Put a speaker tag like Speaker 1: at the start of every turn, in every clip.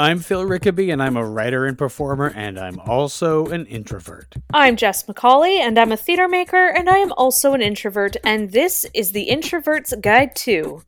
Speaker 1: I'm Phil Rickaby, and I'm a writer and performer, and I'm also an introvert.
Speaker 2: I'm Jess McCauley, and I'm a theater maker, and I am also an introvert, and this is the Introvert's Guide to.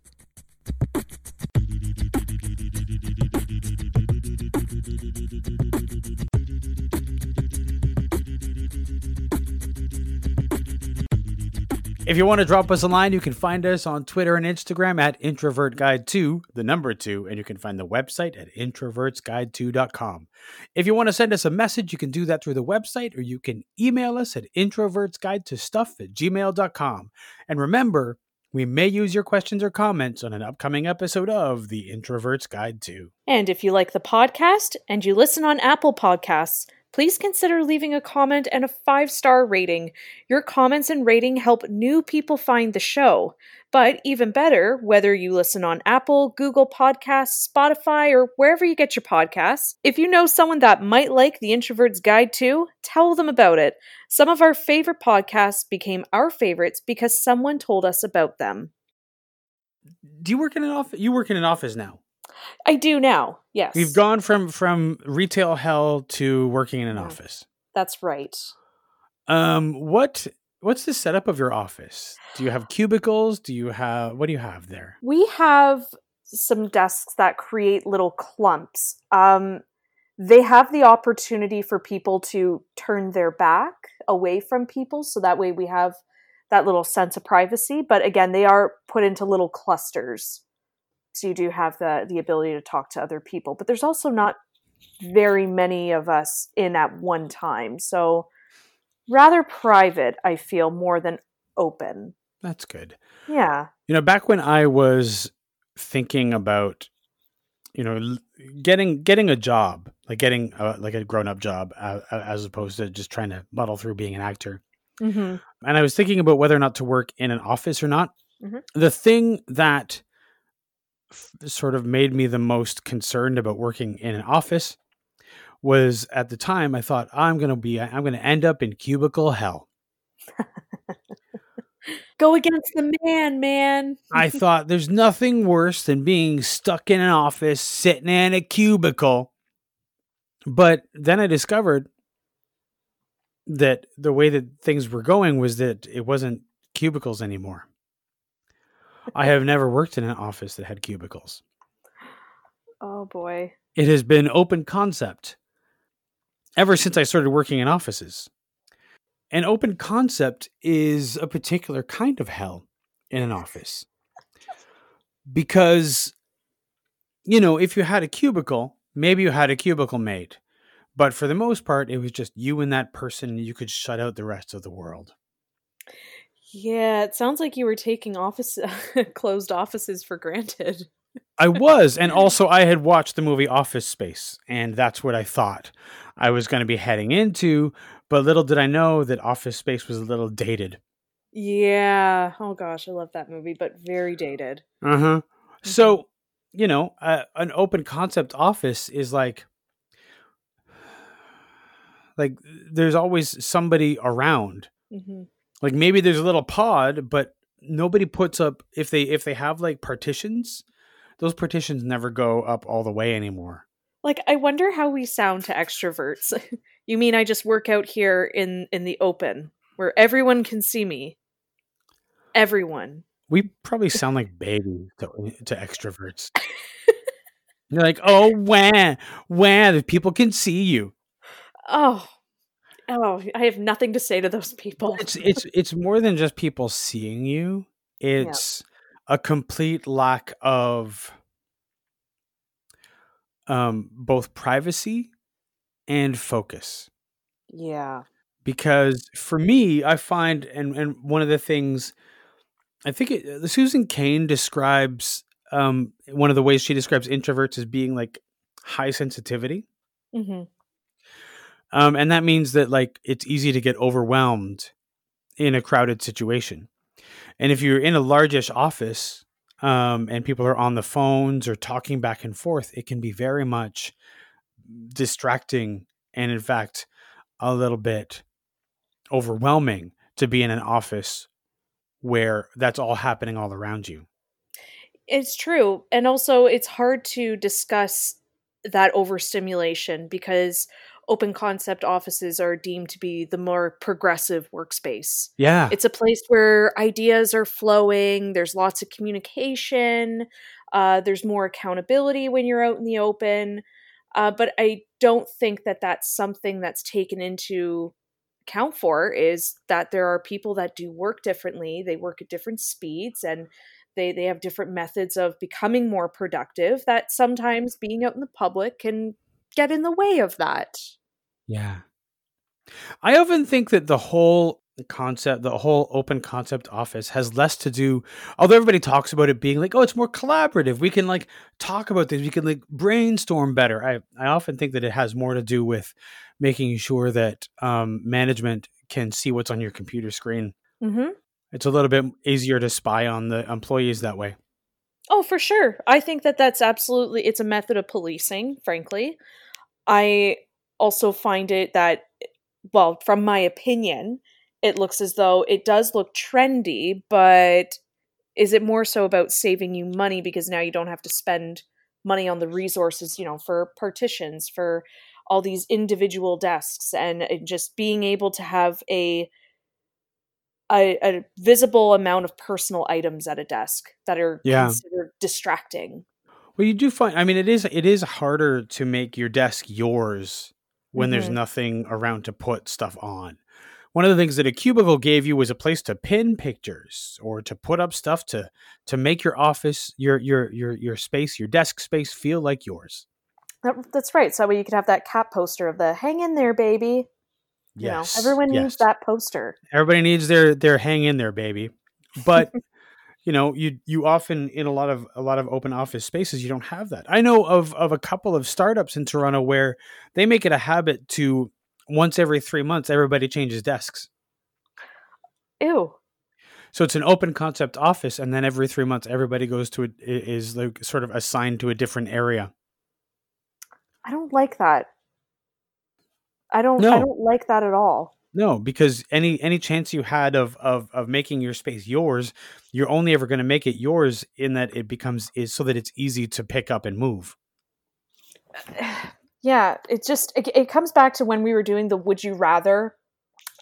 Speaker 1: If you want to drop us a line, you can find us on Twitter and Instagram at Introvert Guide 2, the number 2, and you can find the website at introvertsguide2.com. If you want to send us a message, you can do that through the website or you can email us at introvertsguide2stuff at gmail.com. And remember, we may use your questions or comments on an upcoming episode of The Introvert's Guide 2.
Speaker 2: And if you like the podcast and you listen on Apple Podcasts, please consider leaving a comment and a five star rating. Your comments and rating help new people find the show. But even better, whether you listen on Apple, Google Podcasts, Spotify, or wherever you get your podcasts, if you know someone that might like The Introvert's Guide to, tell them about it. Some of our favorite podcasts became our favorites because someone told us about them.
Speaker 1: Do you work in an office? You work in an office now.
Speaker 2: I do now. Yes.
Speaker 1: You've gone from from retail hell to working in an
Speaker 2: Mhm.
Speaker 1: office.
Speaker 2: That's right.
Speaker 1: Um, what what's the setup of your office? Do you have cubicles? Do you have what do you have there?
Speaker 2: We have some desks that create little clumps. Um, they have the opportunity for people to turn their back away from people, so that way we have that little sense of privacy. But again, they are put into little clusters, so you do have the the ability to talk to other people. But there's also not very many of us in at one time, so rather private. I feel more than open.
Speaker 1: That's good.
Speaker 2: Yeah.
Speaker 1: You know, back when I was thinking about, you know, getting getting a job, like getting a, like a grown up job, uh, as opposed to just trying to muddle through being an actor,
Speaker 2: Mm-hmm.
Speaker 1: and I was thinking about whether or not to work in an office or not.
Speaker 2: Mhm.
Speaker 1: The thing that f- sort of made me the most concerned about working in an office was at the time I thought I'm going to be I'm going to end up in cubicle hell.
Speaker 2: Go against the man, man.
Speaker 1: I thought there's nothing worse than being stuck in an office, sitting in a cubicle. But then I discovered that the way that things were going was that it wasn't cubicles anymore. I have never worked in an office that had cubicles.
Speaker 2: Oh boy.
Speaker 1: It has been open concept ever since I started working in offices. An open concept is a particular kind of hell in an office. Because, you know, if you had a cubicle, maybe you had a cubicle mate. But for the most part, it was just you and that person, and you could shut out the rest of the world.
Speaker 2: Yeah, it sounds like you were taking office closed offices for granted.
Speaker 1: I was, and also I had watched the movie Office Space, and that's what I thought I was going to be heading into. But little did I know that Office Space was a little dated.
Speaker 2: Yeah. Oh gosh, I love that movie, but very dated.
Speaker 1: Uh huh. So, you know, uh, an open concept office is like, like there's always somebody around.
Speaker 2: hmm
Speaker 1: Like maybe there's a little pod, but nobody puts up if they if they have like partitions. Those partitions never go up all the way anymore.
Speaker 2: Like I wonder how we sound to extroverts. you mean I just work out here in in the open where everyone can see me? Everyone.
Speaker 1: We probably sound like babies to, to extroverts. You're like, oh, wah, wah, the people can see you.
Speaker 2: Oh. Oh, I have nothing to say to those people.
Speaker 1: It's it's it's more than just people seeing you. It's a complete lack of um both privacy and focus.
Speaker 2: yeah.
Speaker 1: because for me i find and and one of the things i think it, uh, susan cain describes um one of the ways she describes introverts as being like high sensitivity
Speaker 2: hmm
Speaker 1: um and that means that like it's easy to get overwhelmed in a crowded situation and if you're in a largish office um and people are on the phones or talking back and forth it can be very much distracting and in fact a little bit overwhelming to be in an office where that's all happening all around you.
Speaker 2: It's true. And also, it's hard to discuss that overstimulation because open concept offices are deemed to be the more progressive workspace.
Speaker 1: Yeah.
Speaker 2: It's a place where ideas are flowing, there's lots of communication, uh, there's more accountability when you're out in the open. Uh, but I don't think that that's something that's taken into account for is that there are people that do work differently. They work at different speeds and they they have different methods of becoming more productive that sometimes being out in the public can get in the way of that.
Speaker 1: Yeah. I often think that the whole concept, the whole open concept office has less to do, although everybody talks about it being like, oh, it's more collaborative. We can like talk about things, We can like brainstorm better. I, I often think that it has more to do with making sure that um, management can see what's on your computer screen.
Speaker 2: Mm-hmm.
Speaker 1: It's a little bit easier to spy on the employees that way.
Speaker 2: Oh, for sure. I think that that's absolutely it's a method of policing, frankly. I also find it that well, from my opinion, it looks as though it does look trendy, but is it more so about saving you money because now you don't have to spend money on the resources, you know, for partitions, for all these individual desks and uh, just being able to have a a, a visible amount of personal items at a desk that are
Speaker 1: Yeah.
Speaker 2: considered distracting.
Speaker 1: Well, you do find. I mean, it is it is harder to make your desk yours when there's
Speaker 2: Mhm.
Speaker 1: nothing around to put stuff on. One of the things that a cubicle gave you was a place to pin pictures or to put up stuff to to make your office, your your your your space, your desk space feel like yours.
Speaker 2: That, that's right. So you could have that cat poster of the "Hang in there, baby." You
Speaker 1: Yes,
Speaker 2: know, everyone needs that poster.
Speaker 1: Everybody needs their their hang in there, baby. But you know, you you often in a lot of a lot of open office spaces you don't have that. I know of of a couple of startups in Toronto where they make it a habit to once every 3 months everybody changes desks.
Speaker 2: Ew.
Speaker 1: So it's an open concept office and then every 3 months everybody goes to a, is like sort of assigned to a different area.
Speaker 2: I don't like that. I don't. I don't like that at all.
Speaker 1: No, because any any chance you had of of of making your space yours, you're only ever going to make it yours in that it becomes is so that it's easy to pick up and move.
Speaker 2: yeah, it just it, it comes back to when we were doing the "Would you rather."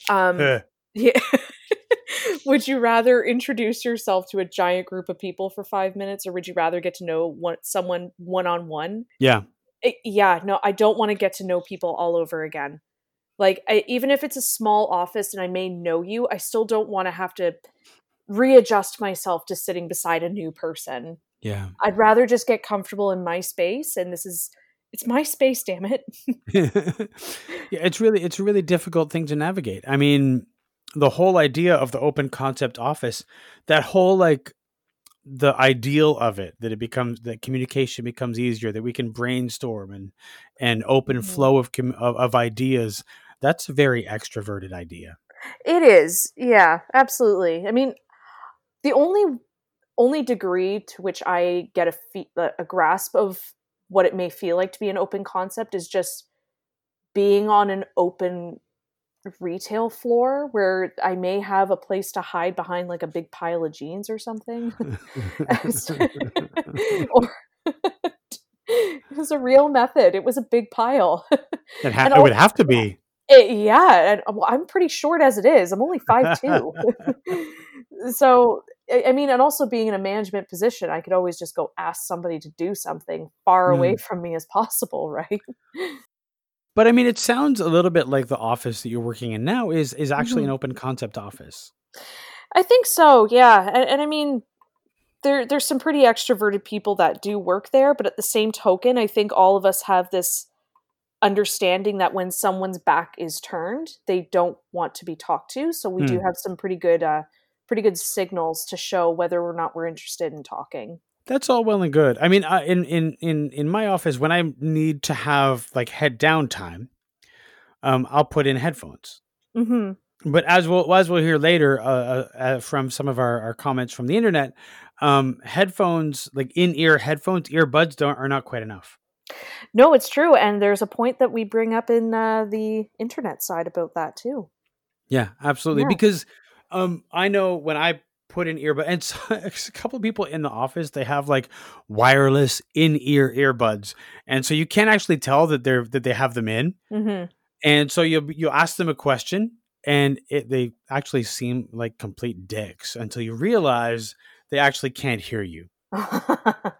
Speaker 2: Um,
Speaker 1: Eh,
Speaker 2: yeah. would you rather introduce yourself to a giant group of people for five minutes, or would you rather get to know one someone one on one?
Speaker 1: yeah.
Speaker 2: Yeah, no, I don't want to get to know people all over again. Like, I, even if it's a small office and I may know you, I still don't want to have to readjust myself to sitting beside a new person.
Speaker 1: Yeah.
Speaker 2: I'd rather just get comfortable in my space, and this is it's my space, damn it.
Speaker 1: yeah, it's really it's a really difficult thing to navigate. I mean, the whole idea of the open concept office, that whole like the ideal of it that it becomes that communication becomes easier that we can brainstorm and and open
Speaker 2: Mhm.
Speaker 1: flow of, com- of of ideas that's a very extroverted idea
Speaker 2: It is, yeah, absolutely. I mean, the only only degree to which I get a fe- a a grasp of what it may feel like to be an open concept is just being on an open retail floor where I may have a place to hide behind like a big pile of jeans or something. or it was a real method. It was a big pile.
Speaker 1: it, ha- it would have to be
Speaker 2: It, yeah, and uh, well, I'm pretty short as it is. I'm only five two. so I mean, and also being in a management position, I could always just go ask somebody to do something far away mm. from me as possible, right?
Speaker 1: but i mean it sounds a little bit like the office that you're working in now is is actually
Speaker 2: Mhm.
Speaker 1: an open concept office
Speaker 2: I think so, yeah. And, and I mean, there there's some pretty extroverted people that do work there, but at the same token, I think all of us have this understanding that when someone's back is turned, they don't want to be talked to. So we do
Speaker 1: Hmm.
Speaker 2: have some pretty good uh pretty good signals to show whether or not we're interested in talking.
Speaker 1: That's all well and good. I mean, uh, in in in in my office, when I need to have like head down time, um, I'll put in headphones.
Speaker 2: Mm-hmm.
Speaker 1: But as we'll as we'll hear later uh, uh, uh, from some of our, our comments from the internet, um, headphones like in ear headphones, earbuds don't are not quite enough.
Speaker 2: No, it's true and there's a point that we bring up in uh, the internet side about that too.
Speaker 1: Yeah, absolutely.
Speaker 2: Yeah.
Speaker 1: Because um, I know when I put in earbud and so, a couple of people in the office they have like wireless in-ear earbuds and so you can't actually tell that they're that they have them in
Speaker 2: hmm
Speaker 1: and so you you ask them a question and it, they actually seem like complete dicks until you realize they actually can't hear you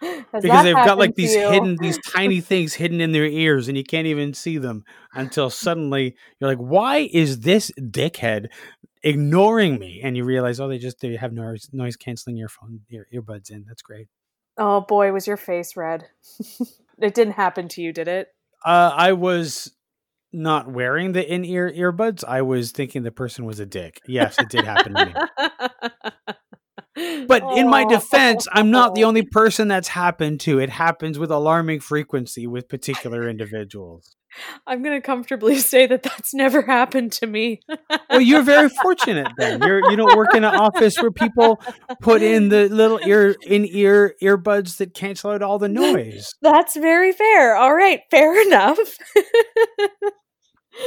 Speaker 1: because they've got like these hidden these tiny things hidden in their ears and you can't even see them until suddenly you're like why is this dickhead ignoring me? And you realize oh they just they have noise noise canceling earphone ear, earbuds in. That's great.
Speaker 2: Oh boy, was your face red. it didn't happen to you, did it?
Speaker 1: uh i was not wearing the in-ear earbuds. I was thinking the person was a dick. Yes it did happen to me But in my oh. defense, I'm not the only person that's happened to. It happens with alarming frequency with particular individuals.
Speaker 2: I'm going to comfortably say that that's never happened to me.
Speaker 1: Well, you're very fortunate then. You're you don't work in an office where people put in the little ear in ear earbuds that cancel out all the noise.
Speaker 2: That's very fair. All right, fair enough.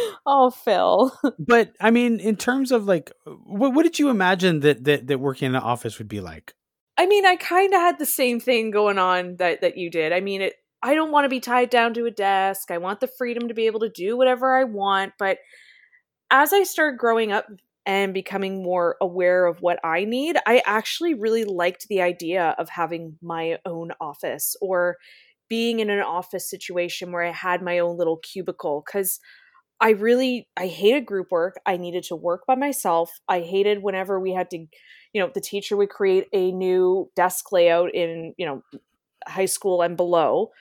Speaker 2: oh, Phil.
Speaker 1: But I mean, in terms of like, what what did you imagine that that that working in an office would be like?
Speaker 2: I mean, I kind of had the same thing going on that that you did. I mean, it I don't want to be tied down to a desk. I want the freedom to be able to do whatever I want, but as I started growing up and becoming more aware of what I need, I actually really liked the idea of having my own office or being in an office situation where I had my own little cubicle cuz I really I hated group work. I needed to work by myself. I hated whenever we had to, you know, the teacher would create a new desk layout in, you know, high school and below.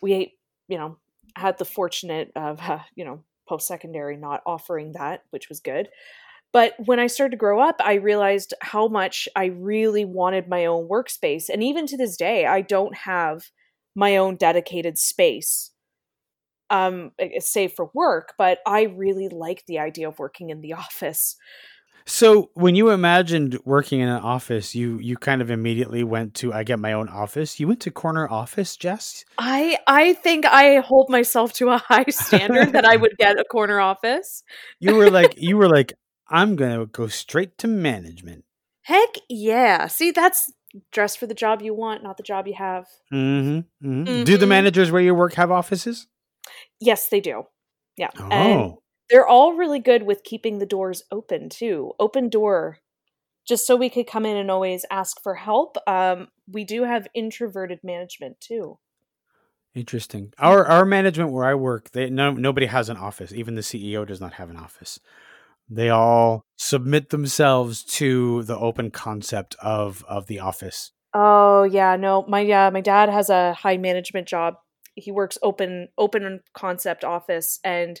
Speaker 2: We, you know, had the fortunate of, uh, you know, post secondary not offering that, which was good. But when I started to grow up, I realized how much I really wanted my own workspace. And even to this day, I don't have my own dedicated space um save for work but i really like the idea of working in the office
Speaker 1: So when you imagined working in an office, you you kind of immediately went to I get my own office. You went to corner office, Jess.
Speaker 2: i i think i hold myself to a high standard that i would get a corner office
Speaker 1: You were like you were like I'm gonna go straight to management.
Speaker 2: heck yeah see that's dress for the job you want not the job you have
Speaker 1: hmm hmm Do the
Speaker 2: Mhm.
Speaker 1: managers where you work have offices?
Speaker 2: Yes they do yeah and
Speaker 1: Oh,
Speaker 2: they're all really good with keeping the doors open too open door just so we could come in and always ask for help um we do have introverted management too
Speaker 1: interesting. Our our management where I work, they no nobody has an office. Even the CEO does not have an office. They all submit themselves to the open concept of of the office.
Speaker 2: Oh yeah, no, my yeah, my dad has a high management job. He works open open concept office and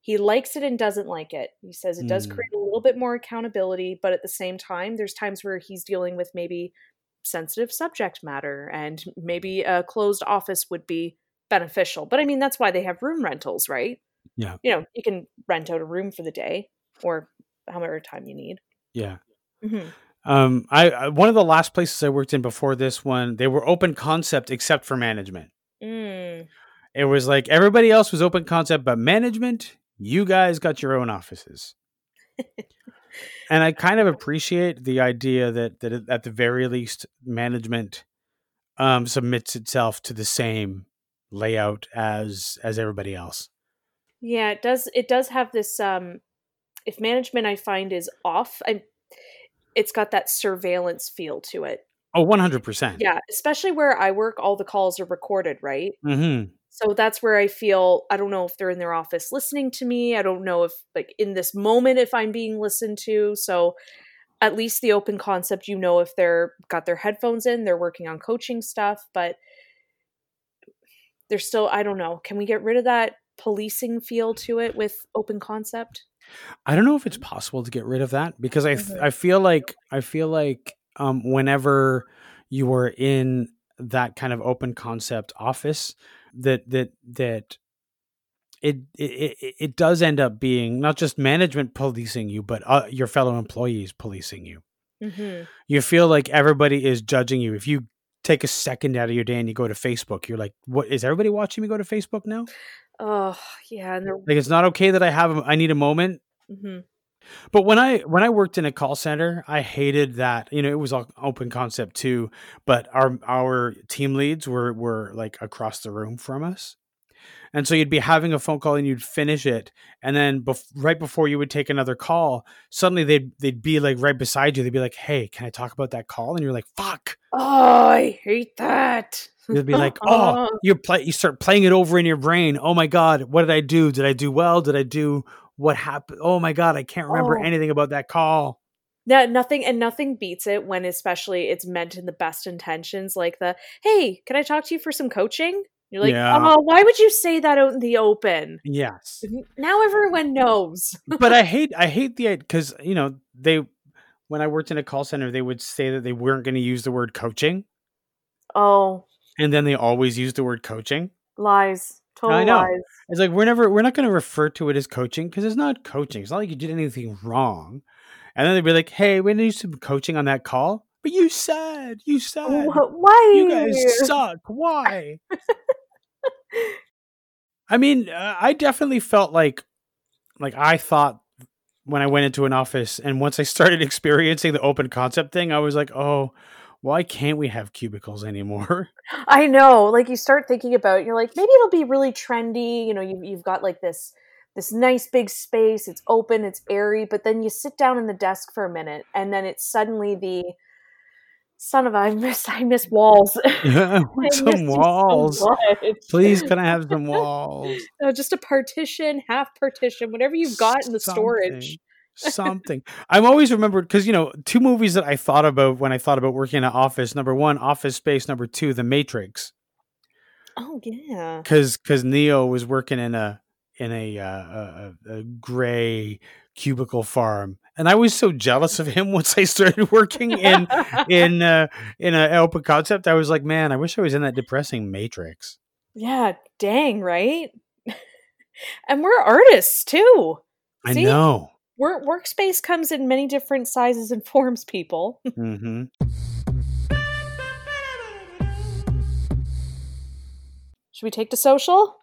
Speaker 2: he likes it and doesn't like it. He says it does
Speaker 1: Mm.
Speaker 2: create a little bit more accountability, but at the same time, there's times where he's dealing with maybe sensitive subject matter and maybe a closed office would be beneficial. But I mean, that's why they have room rentals, right?
Speaker 1: Yeah.
Speaker 2: You know, you can rent out a room for the day or however time you need.
Speaker 1: Yeah.
Speaker 2: hmm
Speaker 1: Um, I, I one of the last places I worked in before this one, they were open concept except for management.
Speaker 2: Mm.
Speaker 1: It was like everybody else was open concept, but management, you guys got your own offices. and I kind of appreciate the idea that that at the very least, management um, submits itself to the same layout as as everybody else.
Speaker 2: Yeah, it does. It does have this. Um, if management I find is off, I, it's got that surveillance feel to it.
Speaker 1: Oh, Oh, one hundred percent.
Speaker 2: Yeah, especially where I work, all the calls are recorded, right?
Speaker 1: Mm-hmm.
Speaker 2: So that's where I feel I don't know if they're in their office listening to me. I don't know if like in this moment if I'm being listened to. So at least the open concept, you know, if they're got their headphones in, they're working on coaching stuff, but they're still I don't know. Can we get rid of that policing feel to it with open concept?
Speaker 1: I don't know if it's possible to get rid of that because I
Speaker 2: Mhm.
Speaker 1: I feel like I feel like um, whenever you are in that kind of open concept office that that that it it it- does end up being not just management policing you but uh, your fellow employees policing you.
Speaker 2: Mm-hmm.
Speaker 1: You feel like everybody is judging you if you take a second out of your day and you go to Facebook. You're like, what is everybody watching me go to Facebook now?
Speaker 2: Oh, yeah,
Speaker 1: Like it's not okay that I have a, I need a moment
Speaker 2: mhm.
Speaker 1: But when I when I worked in a call center, I hated that. You know, it was all open concept too, but our our team leads were were like across the room from us. And so you'd be having a phone call and you'd finish it, and then bef- right before you would take another call, suddenly they'd they'd be like right beside you. They'd be like, "Hey, can I talk about that call?" And you're like, "Fuck."
Speaker 2: Oh, I hate that.
Speaker 1: You'd be like, oh, "Oh, you play." You start playing it over in your brain. Oh my god, what did I do? Did I do well? Did I do what happened? Oh my god, I can't remember
Speaker 2: Oh.
Speaker 1: anything about that call.
Speaker 2: Yeah, nothing and nothing beats it when especially it's meant in the best intentions, like the hey, can I talk to you for some coaching? You're like,
Speaker 1: Yeah.
Speaker 2: oh, why would you say that out in the open?
Speaker 1: Yes.
Speaker 2: Now everyone knows.
Speaker 1: but I hate I hate the because you know they when I worked in a call center they would say that they weren't going to use the word coaching
Speaker 2: Oh,
Speaker 1: and then they always use the word coaching.
Speaker 2: lies.
Speaker 1: I know.
Speaker 2: lies.
Speaker 1: It's like we're never we're not going to refer to it as coaching because it's not coaching. It's not like you did anything wrong. And then they'd be like, "Hey, we need some coaching on that call." But you said, you said,
Speaker 2: Wh- Why?
Speaker 1: you guys suck. Why? I mean, uh, I definitely felt like, like I thought when I went into an office, and once I started experiencing the open concept thing, I was like, oh, why can't we have cubicles anymore?
Speaker 2: I know. Like you start thinking about, it, you're like, maybe it'll be really trendy. You know, you, you've got like this this nice big space. It's open. It's airy. But then you sit down in the desk for a minute, and then it's suddenly the son of a, I miss I miss walls.
Speaker 1: Yeah,
Speaker 2: I
Speaker 1: some
Speaker 2: so
Speaker 1: walls.
Speaker 2: much.
Speaker 1: Please, can I have some walls?
Speaker 2: No, just a partition, half partition, whatever you've got in the storage.
Speaker 1: Something. I'm always remembered because you know two movies that I thought about when I thought about working in an office. Number one, Office Space. Number two, The Matrix.
Speaker 2: Oh yeah.
Speaker 1: because because Neo was working in a in a, uh, a a gray cubicle farm, and I was so jealous of him once I started working in in uh, in a open concept. I was like, man, I wish I was in that depressing Matrix.
Speaker 2: yeah, dang, right? and we're artists too.
Speaker 1: I
Speaker 2: See?
Speaker 1: know.
Speaker 2: Work workspace comes in many different sizes and forms, people.
Speaker 1: hmm
Speaker 2: Should we take to social?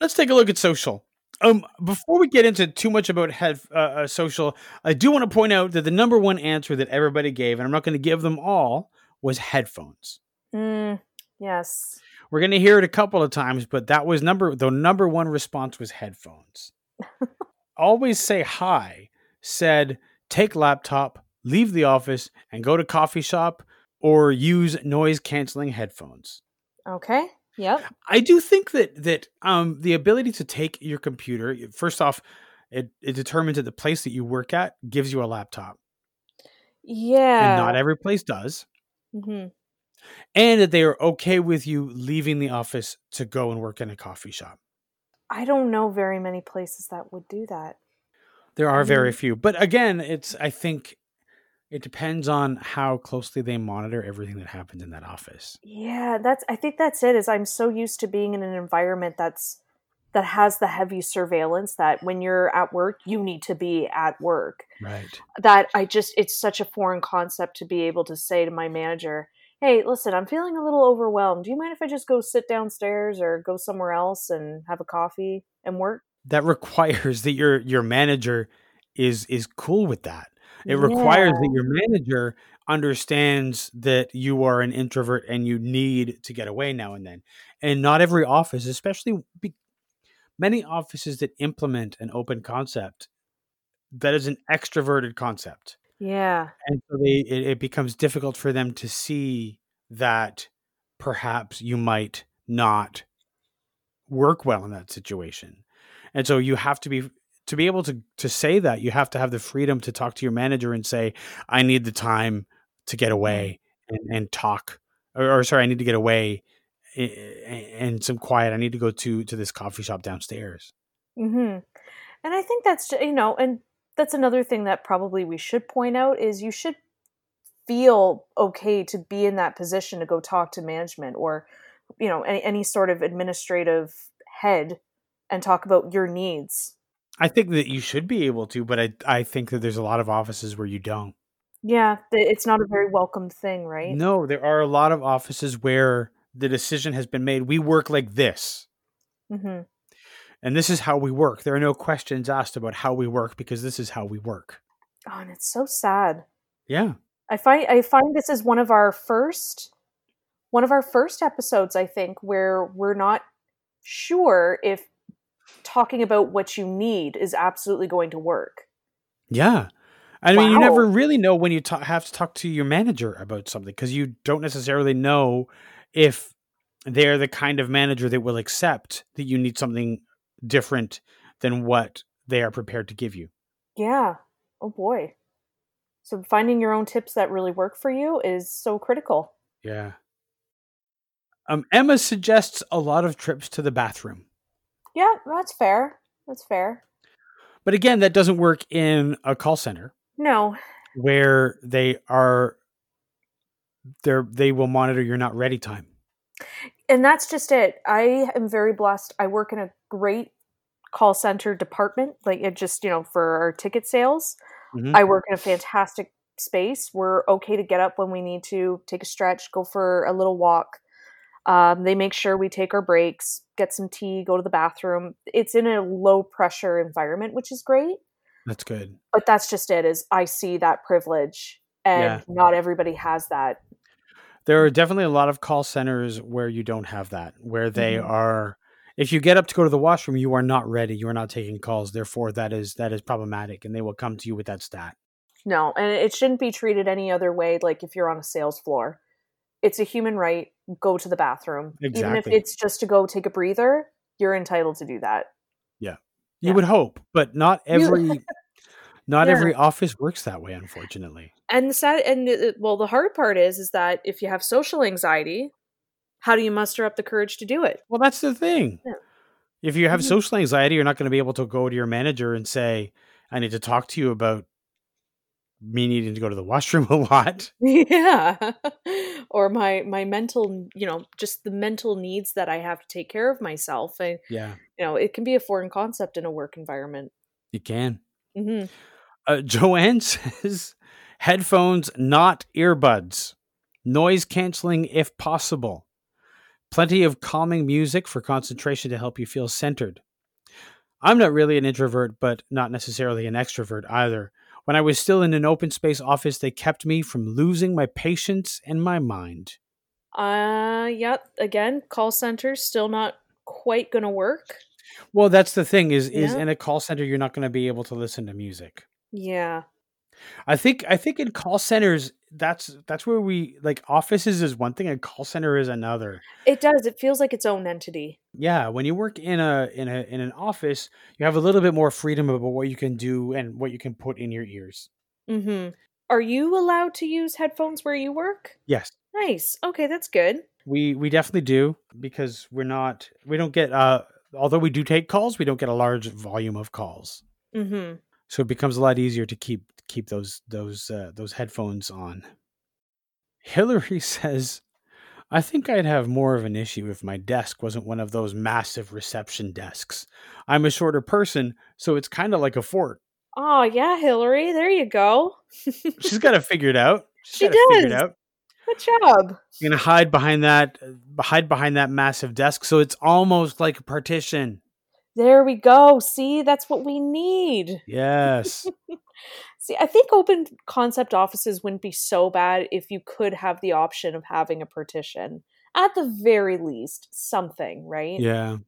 Speaker 1: Let's take a look at social. Um, before we get into too much about head uh, uh, social, I do want to point out that the number one answer that everybody gave, and I'm not going to give them all, was headphones.
Speaker 2: Mm, yes.
Speaker 1: We're going to hear it a couple of times, but that was number the number one response was headphones. Always say hi said take laptop, leave the office and go to coffee shop or use noise canceling headphones.
Speaker 2: Okay. Yep.
Speaker 1: I do think that that um the ability to take your computer first off it, it determines that the place that you work at gives you a laptop
Speaker 2: Yeah.
Speaker 1: and not every place does
Speaker 2: Mm-hmm.
Speaker 1: and that they are okay with you leaving the office to go and work in a coffee shop.
Speaker 2: I don't know very many places that would do that.
Speaker 1: There are very
Speaker 2: Mhm.
Speaker 1: few. But again, it's I think it depends on how closely they monitor everything that happens in that office.
Speaker 2: Yeah, that's I think that's it is I'm so used to being in an environment that's that has the heavy surveillance that when you're at work, you need to be at work.
Speaker 1: Right.
Speaker 2: That I just it's such a foreign concept to be able to say to my manager, "Hey, listen, I'm feeling a little overwhelmed. Do you mind if I just go sit downstairs or go somewhere else and have a coffee and work?"
Speaker 1: That requires that your your manager is is cool with that. It requires that your manager understands that you are an introvert and you need to get away now and then. And not every office, especially be, many offices that implement an open concept that is an extroverted concept.
Speaker 2: Yeah.
Speaker 1: and so they it, it becomes difficult for them to see that perhaps you might not work well in that situation and so you have to be to be able to to say that you have to have the freedom to talk to your manager and say i need the time to get mm-hmm. away and, and talk or, or sorry i need to get away a- a- and some quiet. I need to go to to this coffee shop downstairs.
Speaker 2: Hmm And I think that's you know, and that's another thing that probably we should point out is you should feel okay to be in that position to go talk to management or you know any, any sort of administrative head and talk about your needs.
Speaker 1: i think that you should be able to but i i think that there's a lot of offices where you don't
Speaker 2: Yeah, it's not a very welcome thing, right?
Speaker 1: No, there are a lot of offices where the decision has been made. We work like this,
Speaker 2: hmm
Speaker 1: and this is how we work. There are no questions asked about how we work because this is how we work.
Speaker 2: Oh, and it's so sad.
Speaker 1: Yeah.
Speaker 2: I find I find this is one of our first one of our first episodes, I think, where we're not sure if talking about what you need is absolutely going to work.
Speaker 1: Yeah. I mean, you never really know when you ta- have to talk to your manager about something because you don't necessarily know if they're the kind of manager that will accept that you need something different than what they are prepared to give you.
Speaker 2: Yeah. Oh boy. So finding your own tips that really work for you is so critical.
Speaker 1: Yeah. Um, Emma suggests a lot of trips to the bathroom.
Speaker 2: Yeah, that's fair. That's fair.
Speaker 1: But again, that doesn't work in a call center
Speaker 2: No.
Speaker 1: where they are they're they will monitor your not ready time.
Speaker 2: And that's just it. I am very blessed. I work in a great call center department, like it just, you know, for our ticket sales.
Speaker 1: Mhm.
Speaker 2: I work in a fantastic space. We're okay to get up when we need to, take a stretch, go for a little walk. Um, they make sure we take our breaks, get some tea, go to the bathroom. It's in a low pressure environment, which is great.
Speaker 1: That's good.
Speaker 2: But that's just it. Is I see that privilege, and
Speaker 1: Yeah.
Speaker 2: not everybody has that.
Speaker 1: There are definitely a lot of call centers where you don't have that, where they
Speaker 2: Mhm.
Speaker 1: are if you get up to go to the washroom, you are not ready. You are not taking calls. Therefore, that is that is problematic, and they will come to you with that stat.
Speaker 2: No, and it shouldn't be treated any other way. Like if you're on a sales floor, it's a human right. Go to the bathroom, even if it's just to go take a breather. You're entitled to do that. Yeah.
Speaker 1: You
Speaker 2: Yeah.
Speaker 1: would hope, but not every not
Speaker 2: Yeah.
Speaker 1: every office works that way, unfortunately.
Speaker 2: And the sad, and uh, well, the hard part is, is that if you have social anxiety, how do you muster up the courage to do it?
Speaker 1: Well, that's the thing.
Speaker 2: Yeah.
Speaker 1: If you have
Speaker 2: Mhm.
Speaker 1: social anxiety, you're not going to be able to go to your manager and say, "I need to talk to you about me needing to go to the washroom a lot."
Speaker 2: yeah, or my my mental, you know, just the mental needs that I have to take care of myself. And
Speaker 1: Yeah,
Speaker 2: you know, it can be a foreign concept in a work environment.
Speaker 1: It can.
Speaker 2: hmm
Speaker 1: Uh, Joanne says, "Headphones, not earbuds. Noise canceling if possible. Plenty of calming music for concentration to help you feel centered." I'm not really an introvert, but not necessarily an extrovert either. When I was still in an open space office, they kept me from losing my patience and my mind.
Speaker 2: Uh, yep. Again, call centers still not quite going to work.
Speaker 1: Well, that's the thing is is
Speaker 2: Yeah.
Speaker 1: in a call center you're not going to be able to listen to music.
Speaker 2: Yeah.
Speaker 1: I think I think in call centers that's that's where we like offices is one thing and call center is another.
Speaker 2: It does. It feels like its own entity.
Speaker 1: Yeah, when you work in a in a in an office, you have a little bit more freedom about what you can do and what you can put in your ears.
Speaker 2: Mm-hmm. Are you allowed to use headphones where you work?
Speaker 1: Yes.
Speaker 2: Nice. Okay, that's good.
Speaker 1: We we definitely do because we're not we don't get uh although we do take calls, we don't get a large volume of calls.
Speaker 2: Mm-hmm.
Speaker 1: So it becomes a lot easier to keep keep those those uh, those headphones on. Hillary says, "I think I'd have more of an issue if my desk wasn't one of those massive reception desks. I'm a shorter person, so it's kind of like a fort.
Speaker 2: Oh yeah, Hillary. There you go.
Speaker 1: She's got to figure it out. She's
Speaker 2: She
Speaker 1: got to figure it
Speaker 2: does.
Speaker 1: out.
Speaker 2: Good job.
Speaker 1: You're gonna hide behind that, uh, hide behind that massive desk, so it's almost like a partition.
Speaker 2: There we go. See, that's what we need.
Speaker 1: Yes,
Speaker 2: See, I think open concept offices wouldn't be so bad if you could have the option of having a partition. At the very least, something, right?
Speaker 1: yeah.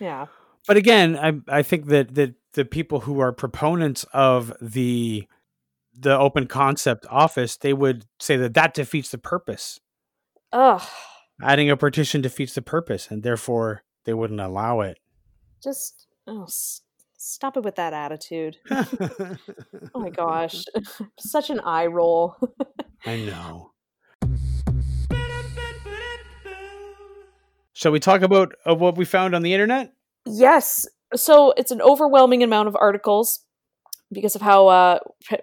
Speaker 2: Yeah.
Speaker 1: but again, I I think that that the people who are proponents of the the open concept office, they would say that that defeats the purpose.
Speaker 2: Ugh.
Speaker 1: Adding a partition defeats the purpose, and therefore they wouldn't allow it.
Speaker 2: Just oh, stop it with that attitude. Oh my gosh. Such an eye roll.
Speaker 1: I know. Shall we talk about uh, what we found on the internet?
Speaker 2: yes. So it's an overwhelming amount of articles because of how uh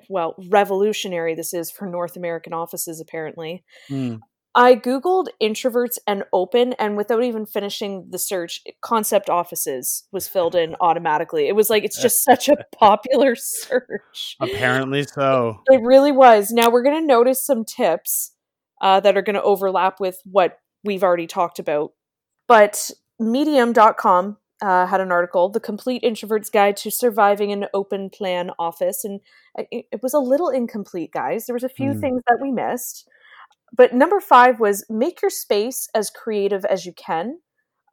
Speaker 2: well revolutionary this is for North American offices apparently.
Speaker 1: Hmm.
Speaker 2: I googled introverts and open and without even finishing the search concept offices was filled in automatically. It was like it's just such a popular search.
Speaker 1: Apparently so.
Speaker 2: It really was. Now we're going to notice some tips uh, that are going to overlap with what we've already talked about. But medium.com uh, had an article, "The Complete Introvert's Guide to Surviving an Open Plan Office," and it, it was a little incomplete, guys. There was a few
Speaker 1: Mm.
Speaker 2: things that we missed, but number five was make your space as creative as you can.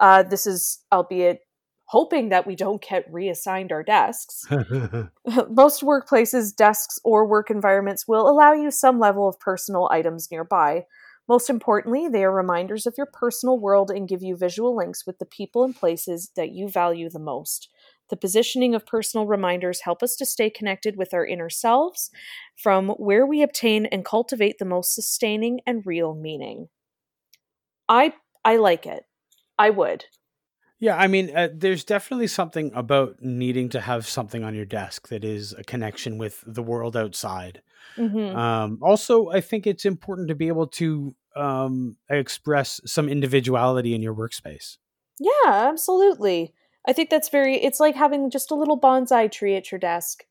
Speaker 2: Uh, this is, albeit hoping that we don't get reassigned our desks. Most workplaces, desks, or work environments will allow you some level of personal items nearby. Most importantly, they are reminders of your personal world and give you visual links with the people and places that you value the most. The positioning of personal reminders help us to stay connected with our inner selves from where we obtain and cultivate the most sustaining and real meaning. I I like it. I would.
Speaker 1: Yeah, I mean, uh, there's definitely something about needing to have something on your desk that is a connection with the world outside.
Speaker 2: Mhm.
Speaker 1: Um, also, I think it's important to be able to um, express some individuality in your workspace.
Speaker 2: Yeah, absolutely. I think that's very it's like having just a little bonsai tree at your desk.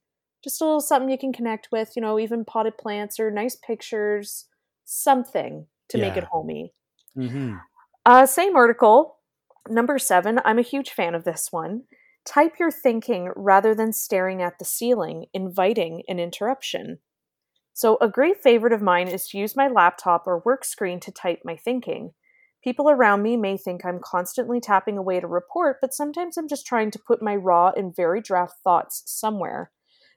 Speaker 2: Just a little something you can connect with, you know, even potted plants or nice pictures, something to make it
Speaker 1: Yeah.
Speaker 2: homey.
Speaker 1: Mm-hmm.
Speaker 2: Uh same article, number 7. I'm a huge fan of this one. Type your thinking rather than staring at the ceiling, inviting an interruption. So, a great favorite of mine is to use my laptop or work screen to type my thinking. People around me may think I'm constantly tapping away to report, but sometimes I'm just trying to put my raw and very draft thoughts somewhere.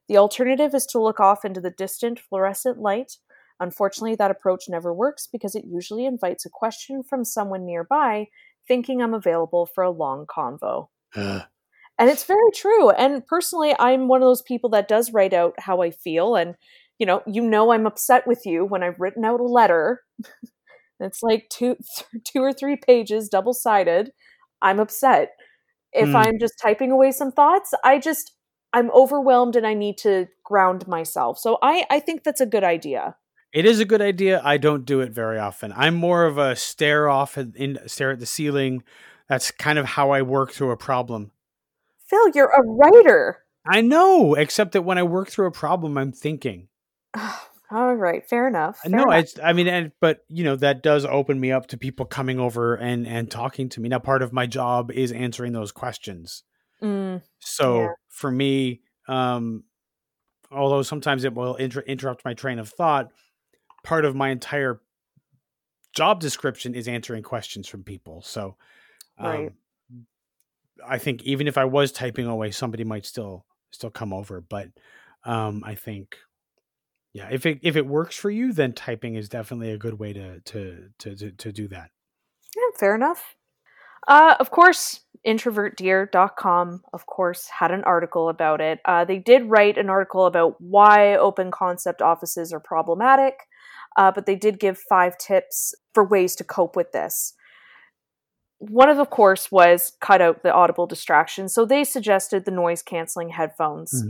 Speaker 2: The alternative is to look off into the distant fluorescent light. Unfortunately, that approach never works because it usually invites a question from someone nearby, thinking I'm available for a long convo. And it's very true. And personally, I'm one of those people that does write out how I feel. And, you know, you know I'm upset with you when I've written out a letter. it's like two two or three pages, double sided. I'm upset. If
Speaker 1: Hmm.
Speaker 2: I'm just typing away some thoughts, I just I'm overwhelmed and I need to ground myself. So I, I think that's a good idea.
Speaker 1: It is a good idea. I don't do it very often. I'm more of a stare off and in, stare at the ceiling. That's kind of how I work through a problem.
Speaker 2: Phil, you're a writer.
Speaker 1: I know, except that when I work through a problem, I'm thinking.
Speaker 2: All right, fair enough. fair
Speaker 1: no,
Speaker 2: enough.
Speaker 1: it's. I mean, and, but you know that does open me up to people coming over and and talking to me. Now, part of my job is answering those questions.
Speaker 2: Mm,
Speaker 1: So
Speaker 2: Yeah.
Speaker 1: for me, um, although sometimes it will inter- interrupt my train of thought, part of my entire job description is answering questions from people. So, um,
Speaker 2: Right.
Speaker 1: I think even if I was typing away, somebody might still still come over. But um, I think, yeah, if it if it works for you, then typing is definitely a good way to to to to, to do that.
Speaker 2: Yeah, fair enough. Uh, of course, introvertdear.com, of course, had an article about it. Uh, they did write an article about why open concept offices are problematic, uh, but they did give five tips for ways to cope with this. One of, of course, was cut out the audible distractions. So they suggested the noise canceling headphones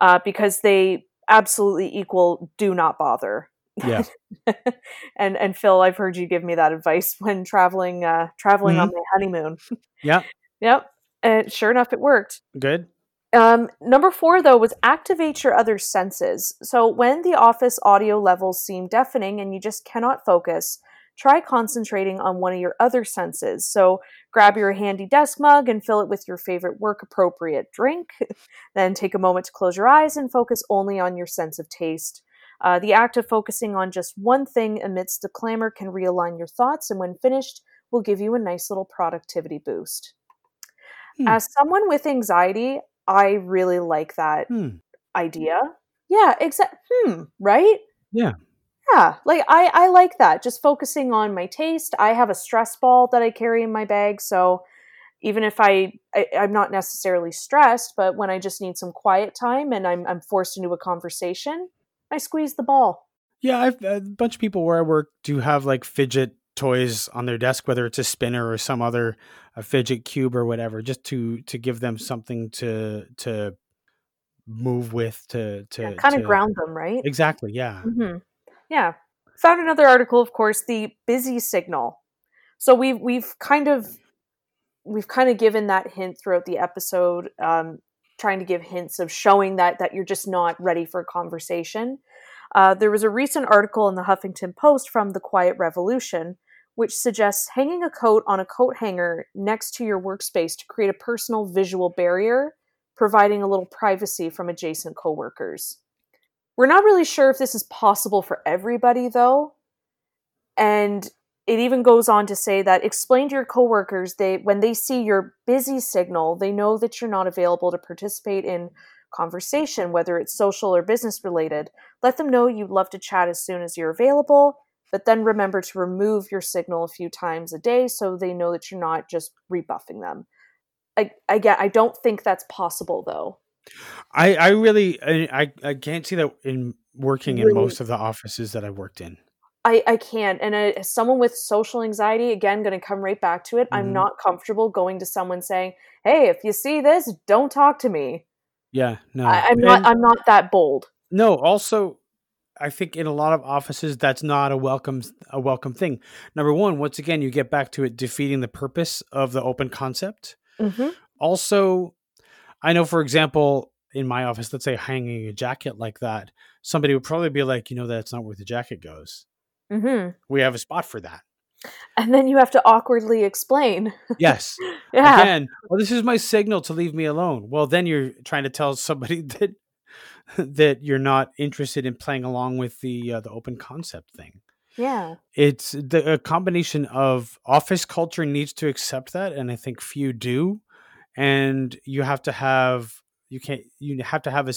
Speaker 2: uh, because they absolutely equal do not bother.
Speaker 1: Yeah.
Speaker 2: and and Phil, I've heard you give me that advice when traveling uh, traveling on my honeymoon.
Speaker 1: Yeah.
Speaker 2: Yep, and sure enough, it worked.
Speaker 1: Good.
Speaker 2: Um, number four, though, was activate your other senses. So when the office audio levels seem deafening and you just cannot focus, try concentrating on one of your other senses. So grab your handy desk mug and fill it with your favorite work appropriate drink. then take a moment to close your eyes and focus only on your sense of taste. Uh, the act of focusing on just one thing amidst the clamor can realign your thoughts, and when finished, will give you a nice little productivity boost.
Speaker 1: Hmm.
Speaker 2: As someone with anxiety, I really like that
Speaker 1: Hmm.
Speaker 2: idea. Yeah, exactly. Hmm. Right.
Speaker 1: Yeah.
Speaker 2: Yeah. Like I, I like that. Just focusing on my taste. I have a stress ball that I carry in my bag, so even if I, I I'm not necessarily stressed, but when I just need some quiet time and I'm I'm forced into a conversation, I squeeze the ball.
Speaker 1: Yeah, I've a bunch of people where I work do have like fidget toys on their desk, whether it's a spinner or some other a fidget cube or whatever, just to to give them something to to move with to to
Speaker 2: Yeah, kind
Speaker 1: to-
Speaker 2: of ground them, right?
Speaker 1: Exactly. Yeah.
Speaker 2: hmm Yeah. Found another article, of course, the busy signal. So we've we've kind of we've kind of given that hint throughout the episode, um, trying to give hints of showing that that you're just not ready for a conversation. Uh, there was a recent article in the Huffington Post from the Quiet Revolution which suggests hanging a coat on a coat hanger next to your workspace to create a personal visual barrier, providing a little privacy from adjacent coworkers. We're not really sure if this is possible for everybody, though. And it even goes on to say that explain to your coworkers they when they see your busy signal, they know that you're not available to participate in conversation, whether it's social or business related. Let them know you'd love to chat as soon as you're available, but then remember to remove your signal a few times a day so they know that you're not just rebuffing them. I, I get I don't think that's possible though.
Speaker 1: I I really I I can't see that in working in most of the offices that I worked in.
Speaker 2: I, I can't. And as someone with social anxiety, again, going to come right back to it. Mm-hmm. I'm not comfortable going to someone saying, "Hey, if you see this, don't talk to me."
Speaker 1: Yeah, no,
Speaker 2: I, am not. I'm not that bold.
Speaker 1: No. Also, I think in a lot of offices, that's not a welcome a welcome thing. Number one, once again, you get back to it defeating the purpose of the open concept. Mm-hmm. Also, I know, for example, in my office, let's say hanging a jacket like that, somebody would probably be like, you know, that's not where the jacket goes. Mm-hmm. We have a spot for that.
Speaker 2: And then you have to awkwardly explain.
Speaker 1: Yes. yeah. Again, well, this is my signal to leave me alone. Well, then you're trying to tell somebody that that you're not interested in playing along with the uh, the open concept thing.
Speaker 2: Yeah.
Speaker 1: It's the a combination of office culture needs to accept that and I think few do and you have to have you can't you have to have a,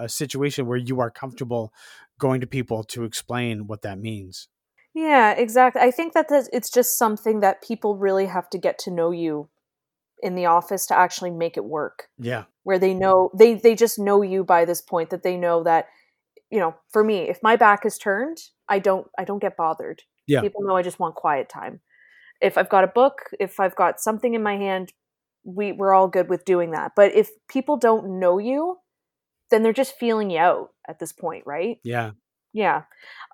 Speaker 1: a situation where you are comfortable going to people to explain what that means.
Speaker 2: Yeah exactly. I think that it's just something that people really have to get to know you in the office to actually make it work.
Speaker 1: Yeah.
Speaker 2: Where they know they they just know you by this point that they know that you know for me if my back is turned i don't i don't get bothered.
Speaker 1: Yeah.
Speaker 2: People know i just want quiet time. If i've got a book if i've got something in my hand we we're all good with doing that. But if people don't know you, then they're just feeling you out at this point, right?
Speaker 1: Yeah.
Speaker 2: Yeah.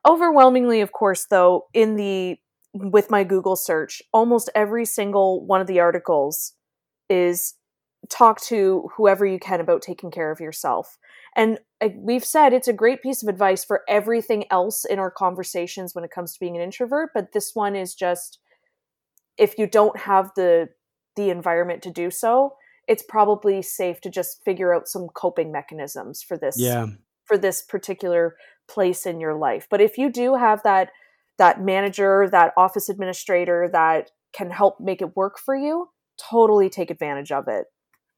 Speaker 2: Overwhelmingly, of course, though, in the with my Google search, almost every single one of the articles is talk to whoever you can about taking care of yourself. And uh, we've said it's a great piece of advice for everything else in our conversations when it comes to being an introvert, but this one is just if you don't have the the environment to do so, it's probably safe to just figure out some coping mechanisms for this
Speaker 1: yeah.
Speaker 2: for this particular place in your life. But if you do have that that manager, that office administrator that can help make it work for you, totally take advantage of it.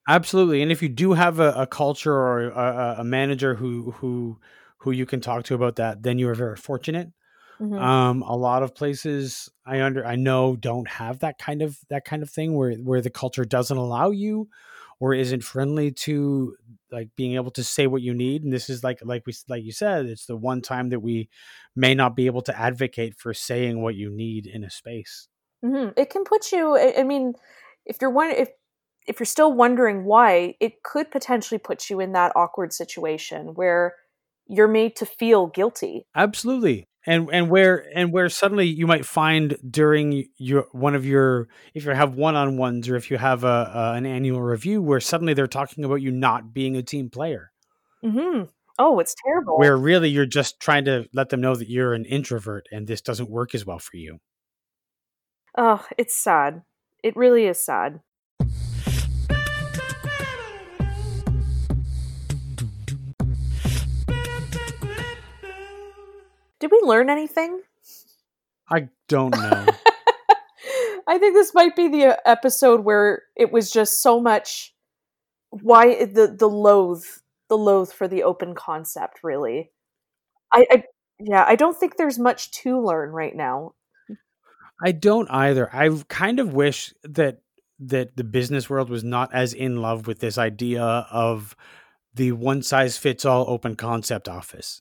Speaker 1: Absolutely. And if you do have a, a culture or a, a, manager who who who you can talk to about that, then you are very fortunate. Mm-hmm. Um, a lot of places I under I know don't have that kind of that kind of thing where where the culture doesn't allow you or isn't friendly to like being able to say what you need and this is like like we like you said it's the one time that we may not be able to advocate for saying what you need in a space
Speaker 2: mm-hmm. it can put you i mean if you're one if if you're still wondering why it could potentially put you in that awkward situation where you're made to feel guilty
Speaker 1: absolutely and and where and where suddenly you might find during your one of your if you have one-on-ones or if you have a, a an annual review where suddenly they're talking about you not being a team player.
Speaker 2: Mm-hmm. oh it's terrible.
Speaker 1: Where really you're just trying to let them know that you're an introvert and this doesn't work as well for you.
Speaker 2: Oh it's sad. It really is sad Did we learn anything?
Speaker 1: I don't know.
Speaker 2: I think this might be the uh, episode where it was just so much why the the loathe the loathe for the open concept really. I, I yeah, I don't think there's much to learn right now.
Speaker 1: I don't either. I kind of wish that that the business world was not as in love with this idea of the one size fits all open concept office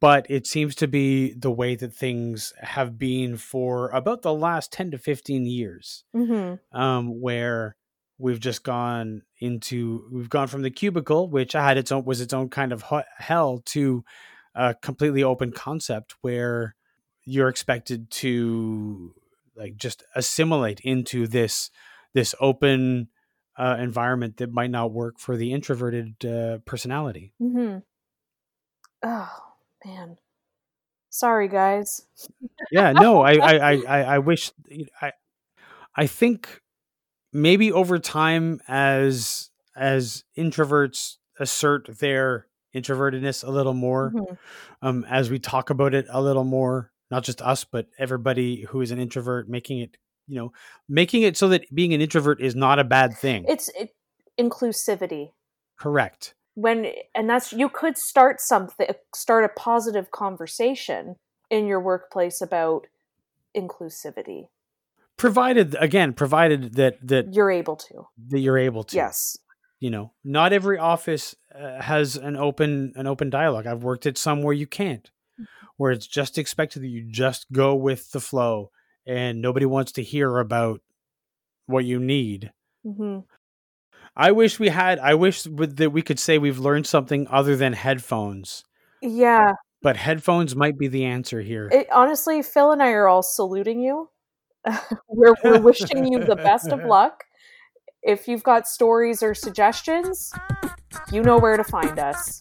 Speaker 1: but it seems to be the way that things have been for about the last 10 to 15 years mm-hmm. um, where we've just gone into we've gone from the cubicle which had its own was its own kind of hell to a completely open concept where you're expected to like just assimilate into this this open uh, environment that might not work for the introverted uh, personality
Speaker 2: mm-hmm. oh man Sorry, guys.
Speaker 1: yeah, no, I, I, I, I wish I, I think maybe over time as as introverts assert their introvertedness a little more,
Speaker 2: Mhm.
Speaker 1: um, as we talk about it a little more, not just us, but everybody who is an introvert, making it, you know, making it so that being an introvert is not a bad thing.
Speaker 2: It's it, inclusivity.
Speaker 1: Correct.
Speaker 2: When and that's you could start something start a positive conversation in your workplace about inclusivity.
Speaker 1: Provided again, provided that that
Speaker 2: you're able to.
Speaker 1: that you're able to.
Speaker 2: yes.
Speaker 1: You know not every office uh, has an open an open dialogue. I've worked at some where you can't where it's just expected that you just go with the flow and nobody wants to hear about what you need.
Speaker 2: Hmm
Speaker 1: i wish we had i wish that we could say we've learned something other than headphones.
Speaker 2: Yeah.
Speaker 1: But headphones might be the answer here.
Speaker 2: It, honestly phil and i are all saluting you. We're, we're wishing you the best of luck. If you've got stories or suggestions you know where to find us.